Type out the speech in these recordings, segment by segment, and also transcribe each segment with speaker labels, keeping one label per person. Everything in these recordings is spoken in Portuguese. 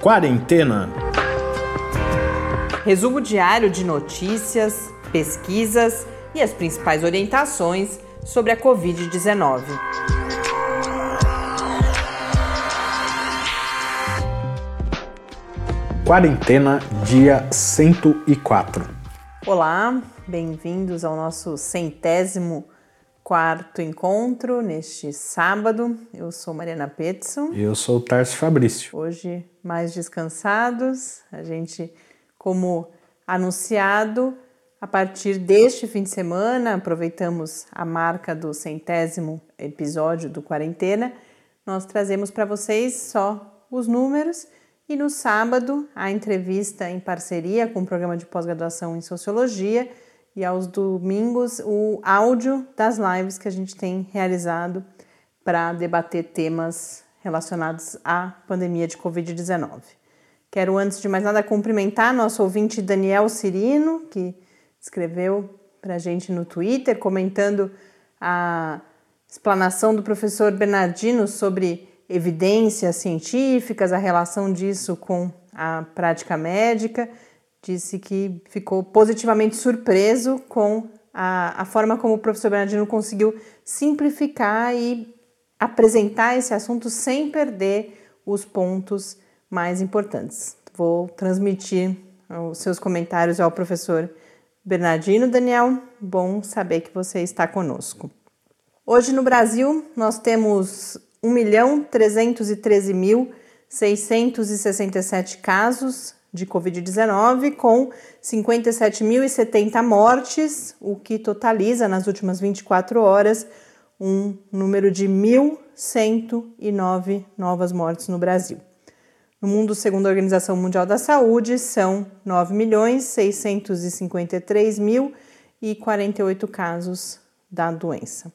Speaker 1: Quarentena.
Speaker 2: Resumo diário de notícias, pesquisas e as principais orientações sobre a Covid-19.
Speaker 1: Quarentena, dia 104.
Speaker 2: Olá, bem-vindos ao nosso centésimo quarto encontro neste sábado. Eu sou Mariana Petson.
Speaker 1: Eu sou o Tarso Fabrício.
Speaker 2: Hoje mais descansados, a gente, como anunciado, a partir deste fim de semana, aproveitamos a marca do centésimo episódio do Quarentena, nós trazemos para vocês só os números e no sábado a entrevista em parceria com o programa de pós-graduação em Sociologia e aos domingos o áudio das lives que a gente tem realizado para debater temas relacionados à pandemia de Covid-19. Quero, antes de mais nada, cumprimentar nosso ouvinte Daniel Cirino, que escreveu para a gente no Twitter, comentando a explanação do professor Bernardino sobre evidências científicas, a relação disso com a prática médica disse que ficou positivamente surpreso com a, a forma como o professor Bernardino conseguiu simplificar e apresentar esse assunto sem perder os pontos mais importantes. Vou transmitir os seus comentários ao professor Bernardino. Daniel, bom saber que você está conosco. Hoje no Brasil nós temos 1.313.667 casos de Covid-19, com 57.070 mortes, o que totaliza nas últimas 24 horas um número de 1.109 novas mortes no Brasil. No mundo, segundo a Organização Mundial da Saúde, são 9.653.048 casos da doença.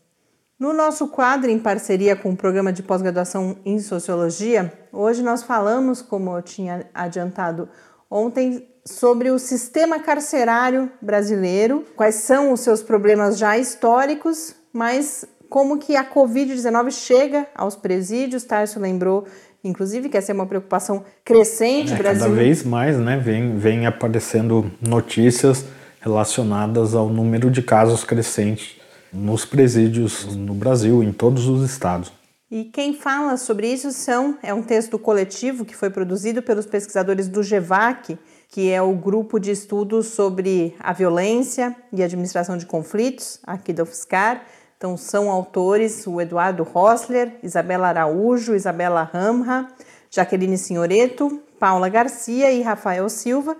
Speaker 2: No nosso quadro, em parceria com o programa de pós-graduação em Sociologia, hoje nós falamos, como eu tinha adiantado ontem, sobre o sistema carcerário brasileiro, quais são os seus problemas já históricos, mas como que a Covid-19 chega aos presídios. Tarso lembrou, inclusive, que essa é uma preocupação crescente.
Speaker 1: É, Brasil... Cada vez mais, né, vem, vem aparecendo notícias relacionadas ao número de casos crescentes nos presídios no Brasil, em todos os estados.
Speaker 2: E quem fala sobre isso são é um texto coletivo que foi produzido pelos pesquisadores do GEVAC, que é o grupo de estudos sobre a violência e administração de conflitos aqui da UFSCar. Então são autores o Eduardo Rossler, Isabela Araújo, Isabela Ramra, Jaqueline Senhoreto, Paula Garcia e Rafael Silva.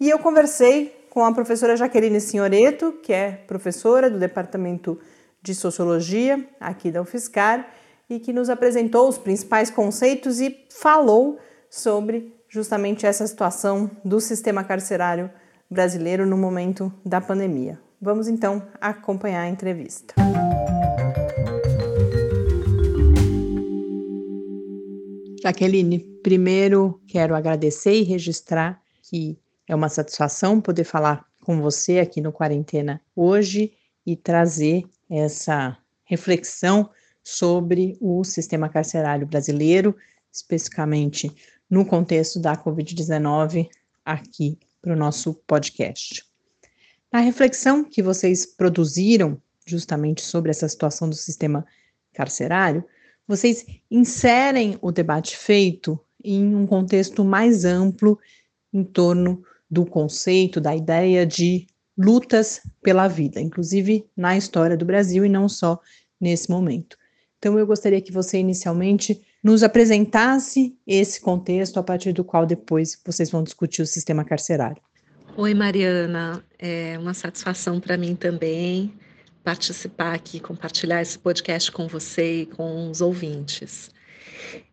Speaker 2: E eu conversei com a professora Jaqueline Senhoreto, que é professora do Departamento de Sociologia aqui da UFSCar e que nos apresentou os principais conceitos e falou sobre justamente essa situação do sistema carcerário brasileiro no momento da pandemia. Vamos então acompanhar a entrevista. Jaqueline, primeiro quero agradecer e registrar que é uma satisfação poder falar com você aqui no Quarentena hoje e trazer essa reflexão sobre o sistema carcerário brasileiro, especificamente no contexto da Covid-19, aqui para o nosso podcast. Na reflexão que vocês produziram justamente sobre essa situação do sistema carcerário, vocês inserem o debate feito em um contexto mais amplo em torno do conceito, da ideia de lutas pela vida, inclusive na história do Brasil e não só nesse momento. Então, eu gostaria que você inicialmente nos apresentasse esse contexto a partir do qual depois vocês vão discutir o sistema carcerário.
Speaker 3: Oi, Mariana, é uma satisfação para mim também participar aqui, compartilhar esse podcast com você e com os ouvintes.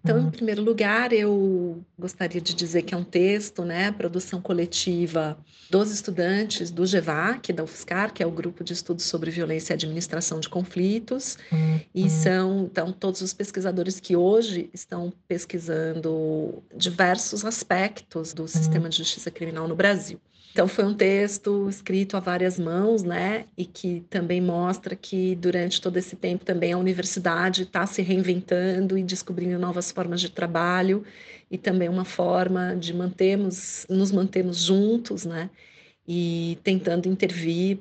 Speaker 3: Então, uhum. em primeiro lugar, eu gostaria de dizer que é um texto, né, produção coletiva dos estudantes do GEVAC, da UFSCar, que é o grupo de estudos sobre violência e administração de conflitos, uhum. e são, então, todos os pesquisadores que hoje estão pesquisando diversos aspectos do sistema de justiça criminal no Brasil. Então foi um texto escrito a várias mãos, né, e que também mostra que durante todo esse tempo também a universidade está se reinventando e descobrindo novas formas de trabalho e também uma forma de mantermos, nos mantermos juntos, né, e tentando intervir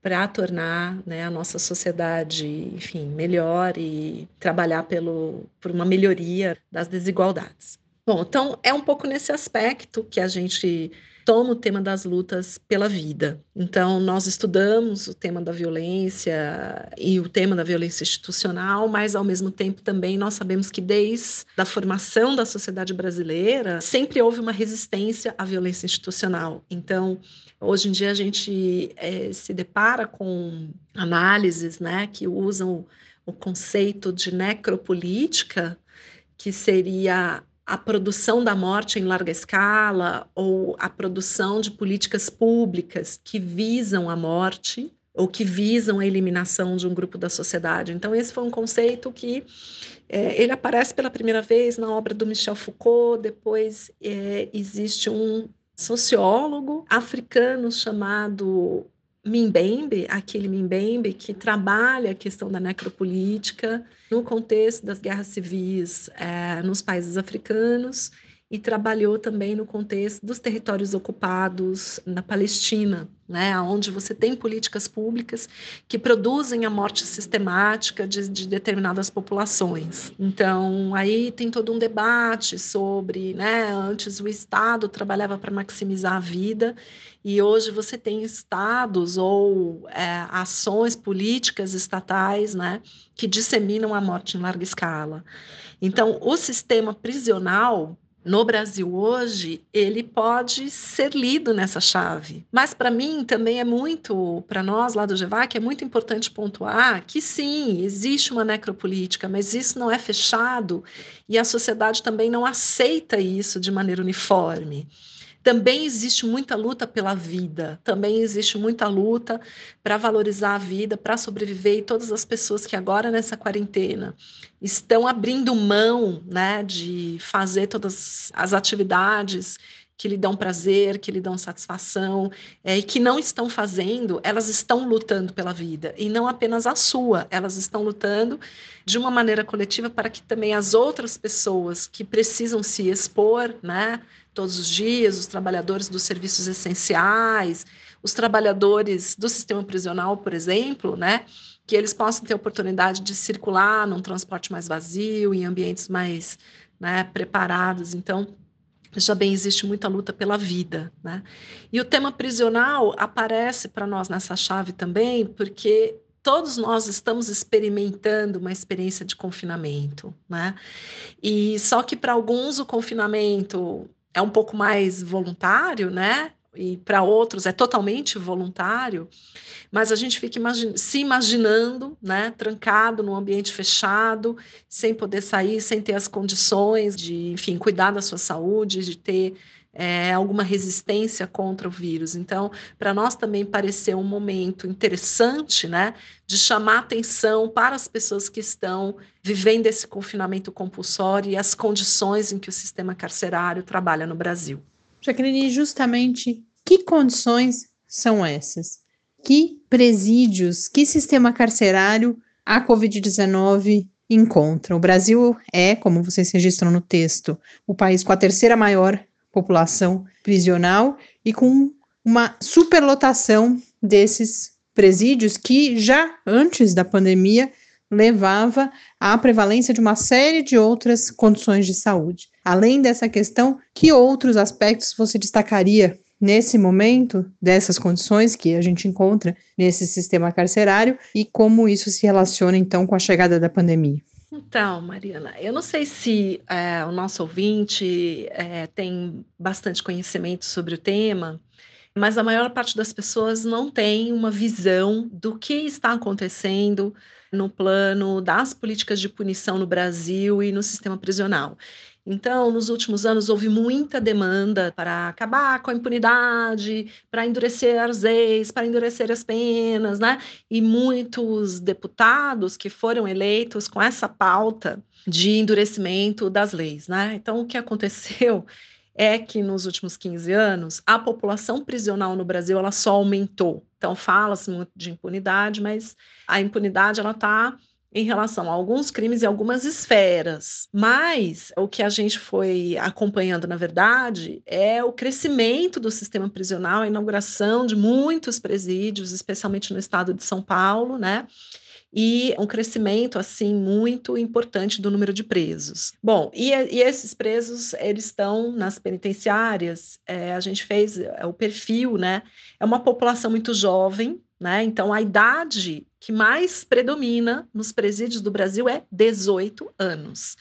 Speaker 3: para tornar né, a nossa sociedade, enfim, melhor e trabalhar pelo, por uma melhoria das desigualdades. Bom, então é um pouco nesse aspecto que a gente toma o tema das lutas pela vida. Então, nós estudamos o tema da violência e o tema da violência institucional, mas, ao mesmo tempo, também nós sabemos que, desde a formação da sociedade brasileira, sempre houve uma resistência à violência institucional. Então, hoje em dia, a gente é, se depara com análises né, que usam o conceito de necropolítica, que seria a produção da morte em larga escala ou a produção de políticas públicas que visam a morte ou que visam a eliminação de um grupo da sociedade. Então, esse foi um conceito que é, ele aparece pela primeira vez na obra do Michel Foucault, depois é, existe um sociólogo africano chamado Mimbembe, aquele Mimbembe que trabalha a questão da necropolítica no contexto das guerras civis é, nos países africanos e trabalhou também no contexto dos territórios ocupados na Palestina, né, onde você tem políticas públicas que produzem a morte sistemática de, de determinadas populações. Então, aí tem todo um debate sobre, né, antes o Estado trabalhava para maximizar a vida e hoje você tem estados ou é, ações políticas estatais né, que disseminam a morte em larga escala. Então, o sistema prisional no Brasil hoje, ele pode ser lido nessa chave. Mas para mim também é muito, para nós lá do GEVAC, é muito importante pontuar que sim, existe uma necropolítica, mas isso não é fechado e a sociedade também não aceita isso de maneira uniforme. Também existe muita luta pela vida, também existe muita luta para valorizar a vida, para sobreviver, e todas as pessoas que agora nessa quarentena estão abrindo mão né, de fazer todas as atividades que lhe dão prazer, que lhe dão satisfação, é, e que não estão fazendo, elas estão lutando pela vida, e não apenas a sua, elas estão lutando de uma maneira coletiva para que também as outras pessoas que precisam se expor, né, todos os dias, os trabalhadores dos serviços essenciais, os trabalhadores do sistema prisional, por exemplo, né, que eles possam ter oportunidade de circular num transporte mais vazio, em ambientes mais né, preparados. Então, já bem existe muita luta pela vida, né? E o tema prisional aparece para nós nessa chave também, porque todos nós estamos experimentando uma experiência de confinamento, né? E só que para alguns o confinamento é um pouco mais voluntário, né? E para outros é totalmente voluntário, mas a gente fica se imaginando, né, trancado num ambiente fechado, sem poder sair, sem ter as condições de, enfim, cuidar da sua saúde, de ter é, alguma resistência contra o vírus. Então, para nós também pareceu um momento interessante, né, de chamar atenção para as pessoas que estão vivendo esse confinamento compulsório e as condições em que o sistema carcerário trabalha no Brasil.
Speaker 2: Jaqueline, justamente que condições são essas? Que presídios, que sistema carcerário a Covid-19 encontra? O Brasil é, como vocês registram no texto, o país com a terceira maior população prisional e com uma superlotação desses presídios que já antes da pandemia levava à prevalência de uma série de outras condições de saúde. Além dessa questão, que outros aspectos você destacaria nesse momento dessas condições que a gente encontra nesse sistema carcerário e como isso se relaciona então com a chegada da pandemia?
Speaker 3: Então, Mariana, eu não sei se é, o nosso ouvinte é, tem bastante conhecimento sobre o tema, mas a maior parte das pessoas não tem uma visão do que está acontecendo no plano das políticas de punição no Brasil e no sistema prisional. Então, nos últimos anos, houve muita demanda para acabar com a impunidade, para endurecer as leis, para endurecer as penas, né? E muitos deputados que foram eleitos com essa pauta de endurecimento das leis, né? Então, o que aconteceu é que nos últimos 15 anos a população prisional no Brasil ela só aumentou. Então fala-se muito de impunidade, mas a impunidade ela está em relação a alguns crimes e algumas esferas. Mas o que a gente foi acompanhando, na verdade, é o crescimento do sistema prisional, a inauguração de muitos presídios, especialmente no estado de São Paulo, né? e um crescimento assim muito importante do número de presos. Bom, e, e esses presos eles estão nas penitenciárias. É, a gente fez é, o perfil, né? É uma população muito jovem, né? Então a idade que mais predomina nos presídios do Brasil é 18 anos.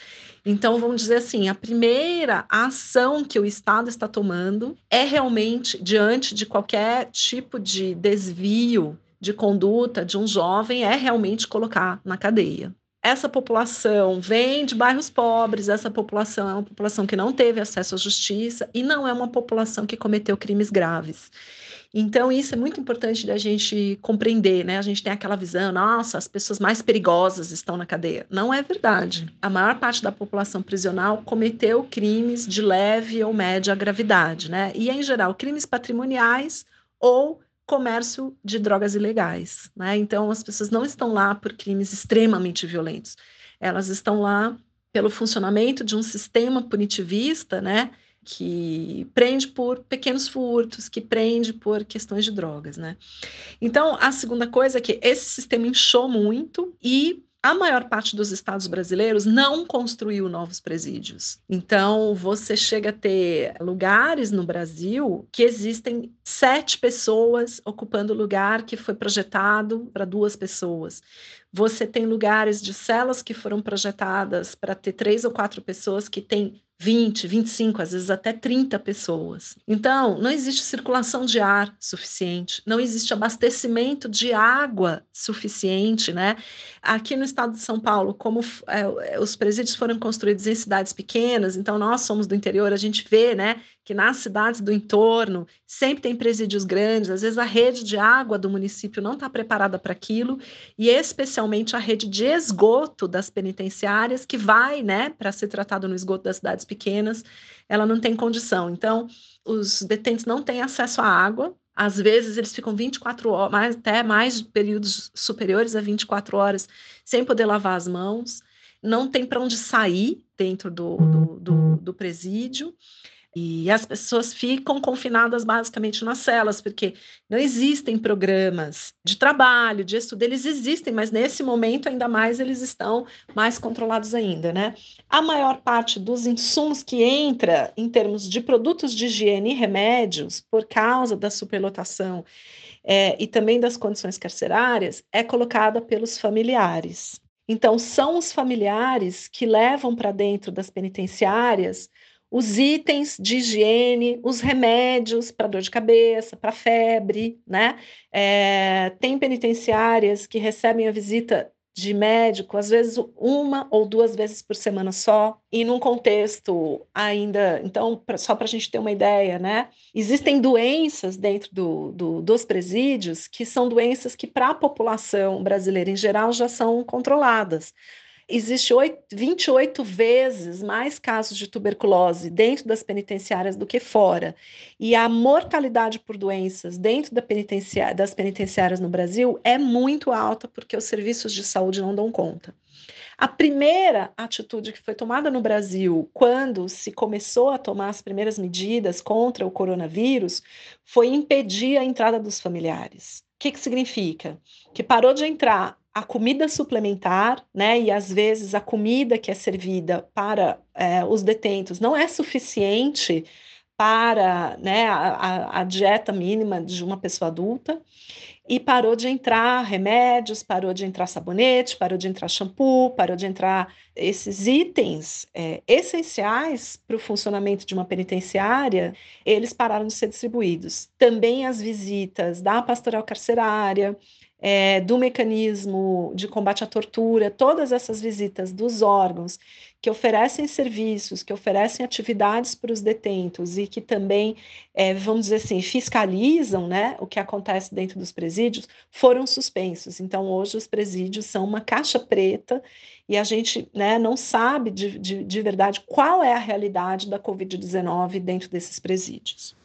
Speaker 3: Então, vamos dizer assim, a primeira ação que o Estado está tomando é realmente diante de qualquer tipo de desvio de conduta de um jovem é realmente colocar na cadeia. Essa população vem de bairros pobres, essa população é uma população que não teve acesso à justiça e não é uma população que cometeu crimes graves. Então, isso é muito importante da gente compreender, né? A gente tem aquela visão, nossa, as pessoas mais perigosas estão na cadeia. Não é verdade. A maior parte da população prisional cometeu crimes de leve ou média gravidade, né? E, em geral, crimes patrimoniais ou comércio de drogas ilegais. Né? Então, as pessoas não estão lá por crimes extremamente violentos, elas estão lá pelo funcionamento de um sistema punitivista, né? Que prende por pequenos furtos, que prende por questões de drogas, né? Então, a segunda coisa é que esse sistema inchou muito e a maior parte dos estados brasileiros não construiu novos presídios. Então, você chega a ter lugares no Brasil que existem sete pessoas ocupando o lugar que foi projetado para duas pessoas. Você tem lugares de celas que foram projetadas para ter três ou quatro pessoas que têm 20, 25, às vezes até 30 pessoas. Então, não existe circulação de ar suficiente, não existe abastecimento de água suficiente, né? Aqui no estado de São Paulo, como é, os presídios foram construídos em cidades pequenas, então nós somos do interior, a gente vê, né, que nas cidades do entorno sempre tem presídios grandes, às vezes a rede de água do município não está preparada para aquilo, e especialmente a rede de esgoto das penitenciárias, que vai né, para ser tratado no esgoto das cidades pequenas, ela não tem condição. Então, os detentos não têm acesso à água, às vezes eles ficam 24 horas, até mais períodos superiores a 24 horas, sem poder lavar as mãos, não tem para onde sair dentro do, do, do, do presídio. E as pessoas ficam confinadas basicamente nas celas, porque não existem programas de trabalho, de estudo, eles existem, mas nesse momento ainda mais eles estão mais controlados ainda, né? A maior parte dos insumos que entra em termos de produtos de higiene e remédios, por causa da superlotação é, e também das condições carcerárias, é colocada pelos familiares. Então, são os familiares que levam para dentro das penitenciárias os itens de higiene, os remédios para dor de cabeça, para febre, né? É, tem penitenciárias que recebem a visita de médico, às vezes uma ou duas vezes por semana só, e num contexto ainda. Então, pra, só para a gente ter uma ideia, né? Existem doenças dentro do, do, dos presídios que são doenças que, para a população brasileira em geral, já são controladas existe 8, 28 vezes mais casos de tuberculose dentro das penitenciárias do que fora. E a mortalidade por doenças dentro da penitenciária, das penitenciárias no Brasil é muito alta porque os serviços de saúde não dão conta. A primeira atitude que foi tomada no Brasil, quando se começou a tomar as primeiras medidas contra o coronavírus, foi impedir a entrada dos familiares. O que, que significa? Que parou de entrar a comida suplementar, né, e às vezes a comida que é servida para é, os detentos não é suficiente para né, a, a, dieta mínima de uma pessoa adulta, e parou de entrar remédios, parou de entrar sabonete, parou de entrar shampoo, parou de entrar esses itens é, essenciais para o funcionamento de uma penitenciária, eles pararam de ser distribuídos. Também as visitas da pastoral carcerária, é, do mecanismo de combate à tortura, todas essas visitas dos órgãos que oferecem serviços, que oferecem atividades para os detentos e que também, é, vamos dizer assim, fiscalizam né, o que acontece dentro dos presídios, foram suspensos. Então, hoje, os presídios são uma caixa preta e a gente né, não sabe de, de, de verdade qual é a realidade da Covid-19 dentro desses presídios.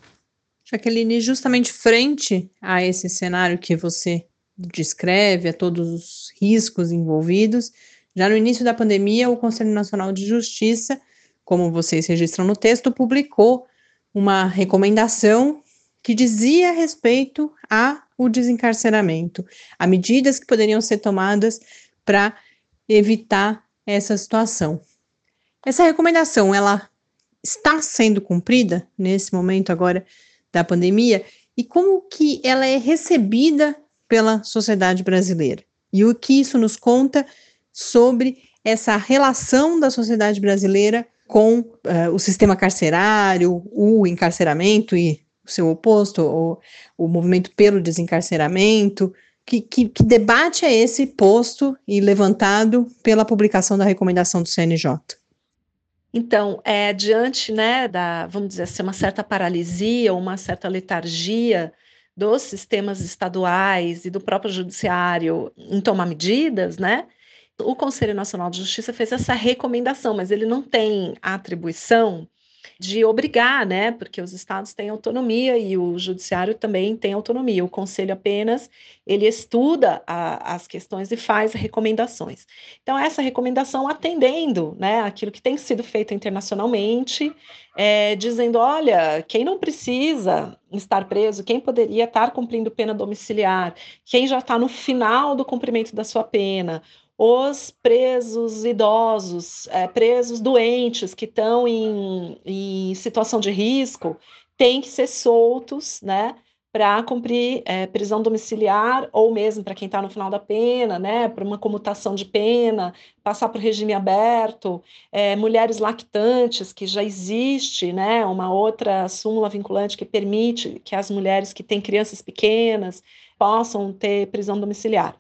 Speaker 2: Jaqueline, justamente frente a esse cenário que você descreve, a todos os riscos envolvidos, já no início da pandemia, o Conselho Nacional de Justiça, como vocês registram no texto, publicou uma recomendação que dizia respeito ao desencarceramento, a medidas que poderiam ser tomadas para evitar essa situação. Essa recomendação, ela está sendo cumprida nesse momento agora da pandemia e como que ela é recebida pela sociedade brasileira. E o que isso nos conta sobre essa relação da sociedade brasileira com uh, o sistema carcerário, o encarceramento e o seu oposto, o, movimento pelo desencarceramento. Que, que, que, debate é esse posto e levantado pela publicação da recomendação do CNJ?
Speaker 3: Então, é, diante né, da, vamos dizer assim, uma certa paralisia, uma certa letargia dos sistemas estaduais e do próprio judiciário em tomar medidas, né? O Conselho Nacional de Justiça fez essa recomendação, mas ele não tem atribuição de obrigar, né? Porque os estados têm autonomia e o judiciário também tem autonomia. O conselho apenas ele estuda a, as questões e faz recomendações. Então essa recomendação atendendo, né, aquilo que tem sido feito internacionalmente, é, dizendo, olha, quem não precisa estar preso, quem poderia estar cumprindo pena domiciliar, quem já está no final do cumprimento da sua pena os presos idosos, é, presos doentes que estão em, em, situação de risco, têm que ser soltos, né? Para cumprir é, prisão domiciliar, ou mesmo para quem está no final da pena, né? Para uma comutação de pena, passar para o regime aberto, é, mulheres lactantes, que já existe, né? Uma outra súmula vinculante que permite que as mulheres que têm crianças pequenas possam ter prisão domiciliar.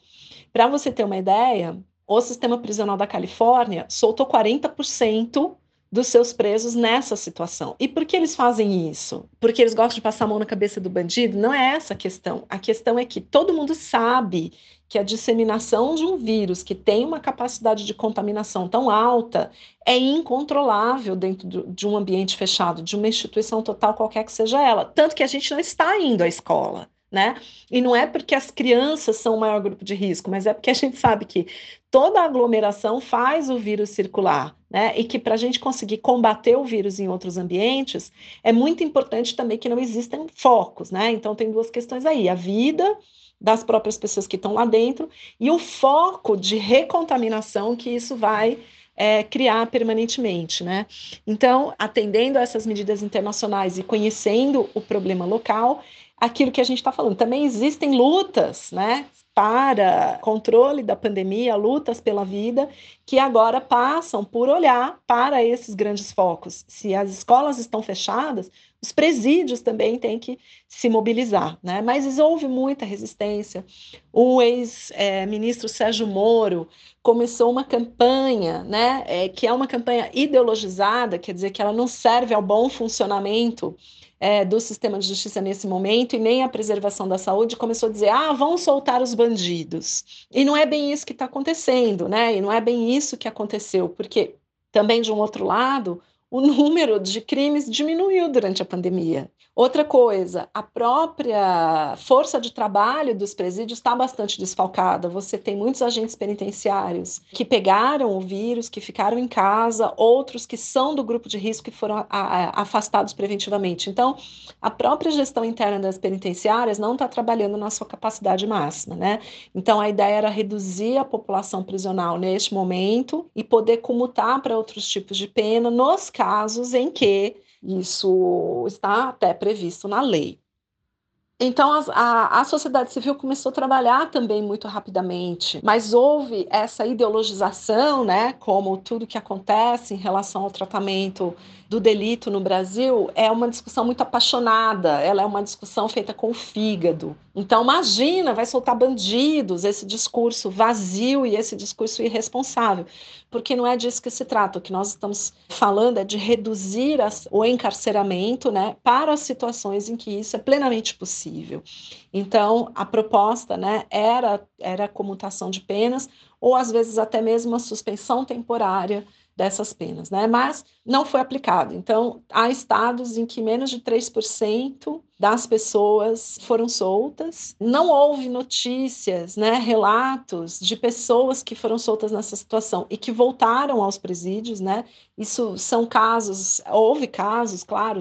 Speaker 3: Para você ter uma ideia, o sistema prisional da Califórnia soltou 40% dos seus presos nessa situação. E por que eles fazem isso? Porque eles gostam de passar a mão na cabeça do bandido? Não é essa a questão. A questão é que todo mundo sabe que a disseminação de um vírus que tem uma capacidade de contaminação tão alta é incontrolável dentro de um ambiente fechado, de uma instituição total, qualquer que seja ela. Tanto que a gente não está indo à escola né? E não é porque as crianças são o maior grupo de risco, mas é porque a gente sabe que toda aglomeração faz o vírus circular, né? E que para a gente conseguir combater o vírus em outros ambientes, é muito importante também que não existam focos, né? Então tem duas questões aí: a vida das próprias pessoas que estão lá dentro e o foco de recontaminação que isso vai é, criar permanentemente, né? Então, atendendo a essas medidas internacionais e conhecendo o problema local, aquilo que a gente está falando. Também existem lutas, né? Para controle da pandemia, lutas pela vida, que agora passam por olhar para esses grandes focos. Se as escolas estão fechadas, os presídios também têm que se mobilizar, né? Mas houve muita resistência. O ex-ministro Sérgio Moro começou uma campanha, né? É, que é uma campanha ideologizada, quer dizer que ela não serve ao bom funcionamento é, do sistema de justiça nesse momento e nem a preservação da saúde começou a dizer: ah, vão soltar os bandidos. E não é bem isso que está acontecendo, né? E não é bem isso que aconteceu, porque também, de um outro lado, o número de crimes diminuiu durante a pandemia. Outra coisa, a própria força de trabalho dos presídios está bastante desfalcada. Você tem muitos agentes penitenciários que pegaram o vírus, que ficaram em casa, outros que são do grupo de risco que foram afastados preventivamente. Então, a própria gestão interna das penitenciárias não está trabalhando na sua capacidade máxima, né? Então, a ideia era reduzir a população prisional neste momento e poder comutar para outros tipos de pena nos casos em que isso está até previsto na lei. Então, a, a, sociedade civil começou a trabalhar também muito rapidamente, mas houve essa ideologização, né, como tudo que acontece em relação ao tratamento do delito no Brasil, é uma discussão muito apaixonada, ela é uma discussão feita com o fígado, Então, imagina, vai soltar bandidos, esse discurso vazio e esse discurso irresponsável, porque não é disso que se trata. O que nós estamos falando é de reduzir as, o encarceramento né, para as situações em que isso é plenamente possível. Então, a proposta né, era, era a comutação de penas, ou às vezes até mesmo a suspensão temporária dessas penas, né? Mas não foi aplicado. Então, há estados em que menos de 3% das pessoas foram soltas. Não houve notícias, né, relatos de pessoas que foram soltas nessa situação e que voltaram aos presídios, né? Isso são casos, houve casos, claro,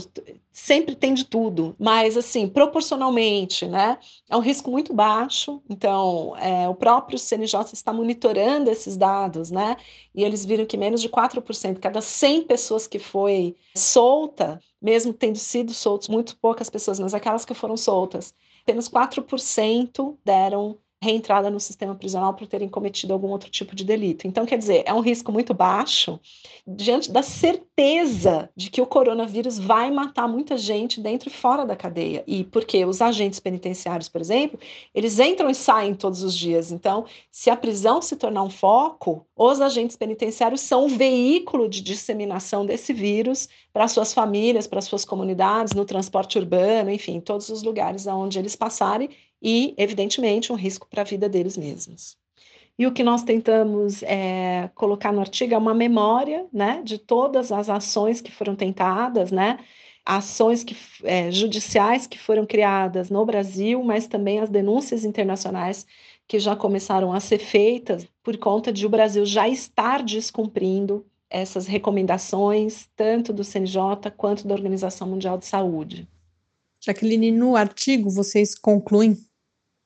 Speaker 3: sempre tem de tudo, mas assim, proporcionalmente, né? É um risco muito baixo. Então, é, o próprio CNJ está monitorando esses dados, né? E eles viram que menos de 4%, cada 100 pessoas que foi solta, mesmo tendo sido soltos muito poucas pessoas, mas aquelas que foram soltas, apenas 4% deram reentrada no sistema prisional por terem cometido algum outro tipo de delito. Então, quer dizer, é um risco muito baixo diante da certeza de que o coronavírus vai matar muita gente dentro e fora da cadeia. E porque os agentes penitenciários, por exemplo, eles entram e saem todos os dias. Então, se a prisão se tornar um foco, os agentes penitenciários são o veículo de disseminação desse vírus para suas famílias, para suas comunidades, no transporte urbano, enfim, todos os lugares aonde eles passarem e, evidentemente, um risco para a vida deles mesmos. E o que nós tentamos é, colocar no artigo é uma memória né, de todas as ações que foram tentadas, né, ações que, é, judiciais que foram criadas no Brasil, mas também as denúncias internacionais que já começaram a ser feitas por conta de o Brasil já estar descumprindo essas recomendações, tanto do CNJ quanto da Organização Mundial de Saúde.
Speaker 2: Jaqueline, no artigo vocês concluem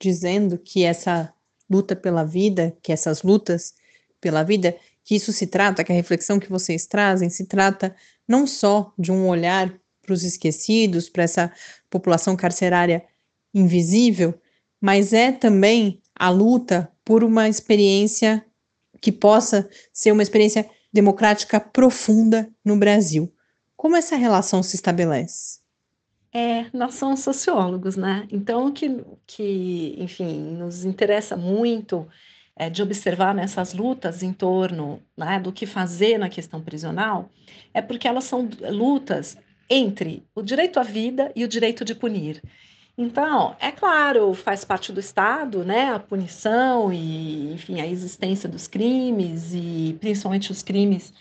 Speaker 2: dizendo que essa luta pela vida, que essas lutas pela vida, que isso se trata, que a reflexão que vocês trazem se trata não só de um olhar para os esquecidos, para essa população carcerária invisível, mas é também a luta por uma experiência que possa ser uma experiência democrática profunda no Brasil. Como essa relação se estabelece?
Speaker 3: É, nós somos sociólogos, né? Então, o que, que enfim, nos interessa muito é, de observar nessas lutas em torno né, do que fazer na questão prisional é porque elas são lutas entre o direito à vida e o direito de punir. Então, é claro, faz parte do Estado, né, a punição e, enfim, a existência dos crimes e principalmente os crimes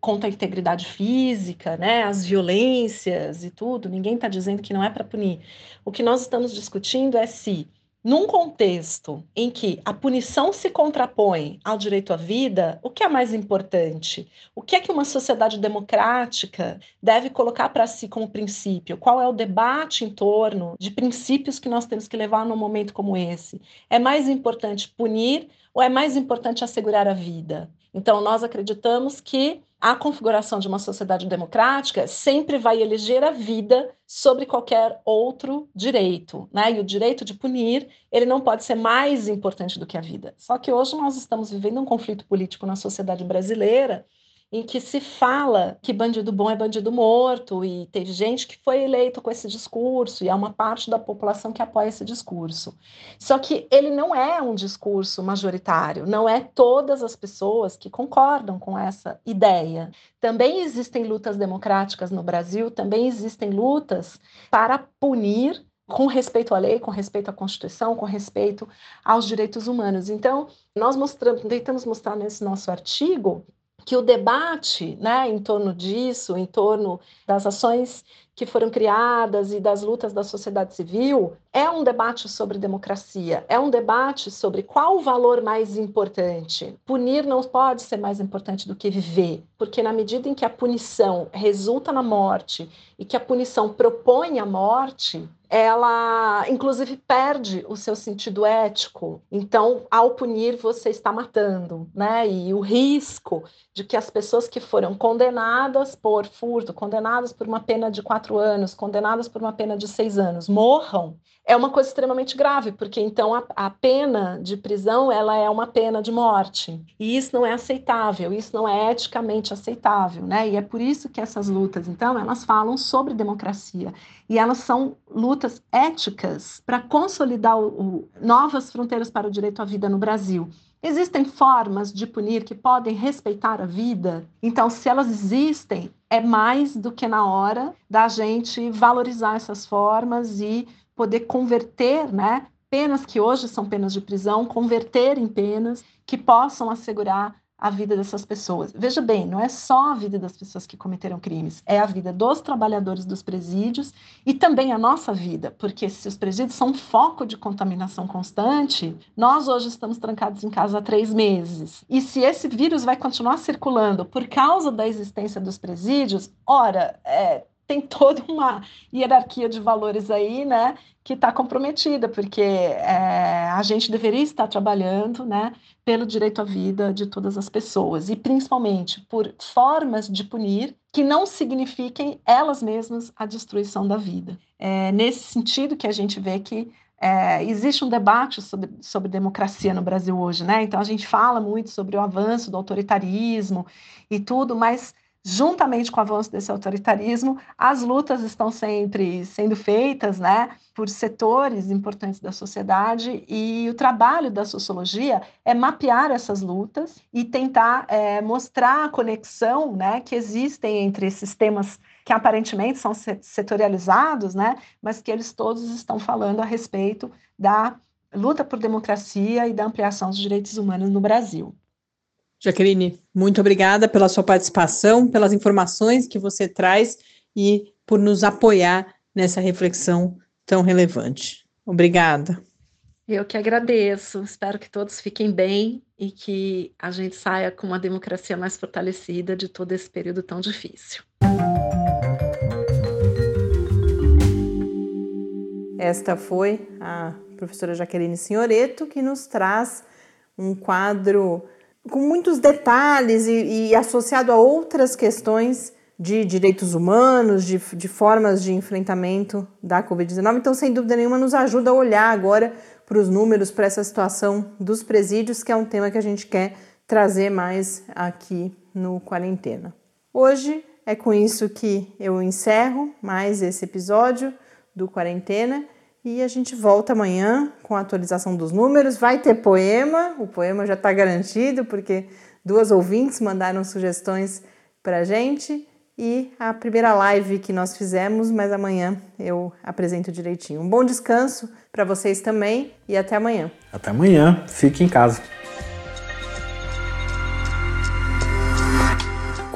Speaker 3: contra a integridade física, né, as violências e tudo, ninguém está dizendo que não é para punir. O que nós estamos discutindo é se, num contexto em que a punição se contrapõe ao direito à vida, o que é mais importante? O que é que uma sociedade democrática deve colocar para si como princípio? Qual é o debate em torno de princípios que nós temos que levar num momento como esse? É mais importante punir ou é mais importante assegurar a vida? Então, nós acreditamos que a configuração de uma sociedade democrática sempre vai eleger a vida sobre qualquer outro direito, né? E o direito de punir, ele não pode ser mais importante do que a vida. Só que hoje nós estamos vivendo um conflito político na sociedade brasileira em que se fala que bandido bom é bandido morto, e teve gente que foi eleito com esse discurso, e há uma parte da população que apoia esse discurso. Só que ele não é um discurso majoritário, não é todas as pessoas que concordam com essa ideia. Também existem lutas democráticas no Brasil, também existem lutas para punir com respeito à lei, com respeito à Constituição, com respeito aos direitos humanos. Então, nós mostramos, tentamos mostrar nesse nosso artigo que o debate né, em torno disso, em torno das ações que foram criadas e das lutas da sociedade civil, é um debate sobre democracia, é um debate sobre qual o valor mais importante. Punir não pode ser mais importante do que viver, porque na medida em que a punição resulta na morte e que a punição propõe a morte, ela inclusive perde o seu sentido ético. Então, ao punir, você está matando, né? E o risco de que as pessoas que foram condenadas por furto, condenadas por uma pena de quatro quatro anos, condenadas por uma pena de seis anos, morram, é uma coisa extremamente grave, porque então a, a, pena de prisão ela é uma pena de morte. E isso não é aceitável, isso não é eticamente aceitável, né? E é por isso que essas lutas, então, elas falam sobre democracia. E elas são lutas éticas para consolidar o, o, novas fronteiras para o direito à vida no Brasil. Existem formas de punir que podem respeitar a vida? Então, se elas existem, é mais do que na hora da gente valorizar essas formas e poder converter, né, penas que hoje são penas de prisão, converter em penas que possam assegurar a vida dessas pessoas. Veja bem, não é só a vida das pessoas que cometeram crimes, é a vida dos trabalhadores dos presídios e também a nossa vida, porque se os presídios são foco de contaminação constante, nós hoje estamos trancados em casa há três meses. E se esse vírus vai continuar circulando por causa da existência dos presídios, ora, é, tem toda uma hierarquia de valores aí, né, que está comprometida, porque é, a gente deveria estar trabalhando, né, pelo direito à vida de todas as pessoas e principalmente por formas de punir que não signifiquem elas mesmas a destruição da vida. É nesse sentido que a gente vê que é, existe um debate sobre, sobre democracia no Brasil hoje, né? Então a gente fala muito sobre o avanço do autoritarismo e tudo, mas juntamente com o avanço desse autoritarismo, as lutas estão sempre sendo feitas, né, por setores importantes da sociedade e o trabalho da sociologia é mapear essas lutas e tentar é, mostrar a conexão, né, que existem entre esses temas que aparentemente são setorializados, né, mas que eles todos estão falando a respeito da luta por democracia e da ampliação dos direitos humanos no Brasil.
Speaker 2: Jaqueline, muito obrigada pela sua participação, pelas informações que você traz e por nos apoiar nessa reflexão tão relevante. Obrigada.
Speaker 3: Eu que agradeço. Espero que todos fiquem bem e que a gente saia com uma democracia mais fortalecida de todo esse período tão difícil.
Speaker 2: Esta foi a professora Jaqueline Senhoreto que nos traz um quadro com muitos detalhes e, e, associado a outras questões de direitos humanos, de, de formas de enfrentamento da Covid-19. Então, sem dúvida nenhuma, nos ajuda a olhar agora para os números, para essa situação dos presídios, que é um tema que a gente quer trazer mais aqui no Quarentena. Hoje é com isso que eu encerro mais esse episódio do Quarentena. E a gente volta amanhã com a atualização dos números. Vai ter poema, o poema já está garantido, porque duas ouvintes mandaram sugestões para a gente. E a primeira live que nós fizemos, mas amanhã eu apresento direitinho. Um bom descanso para vocês também e até amanhã.
Speaker 1: Até amanhã, fique em casa.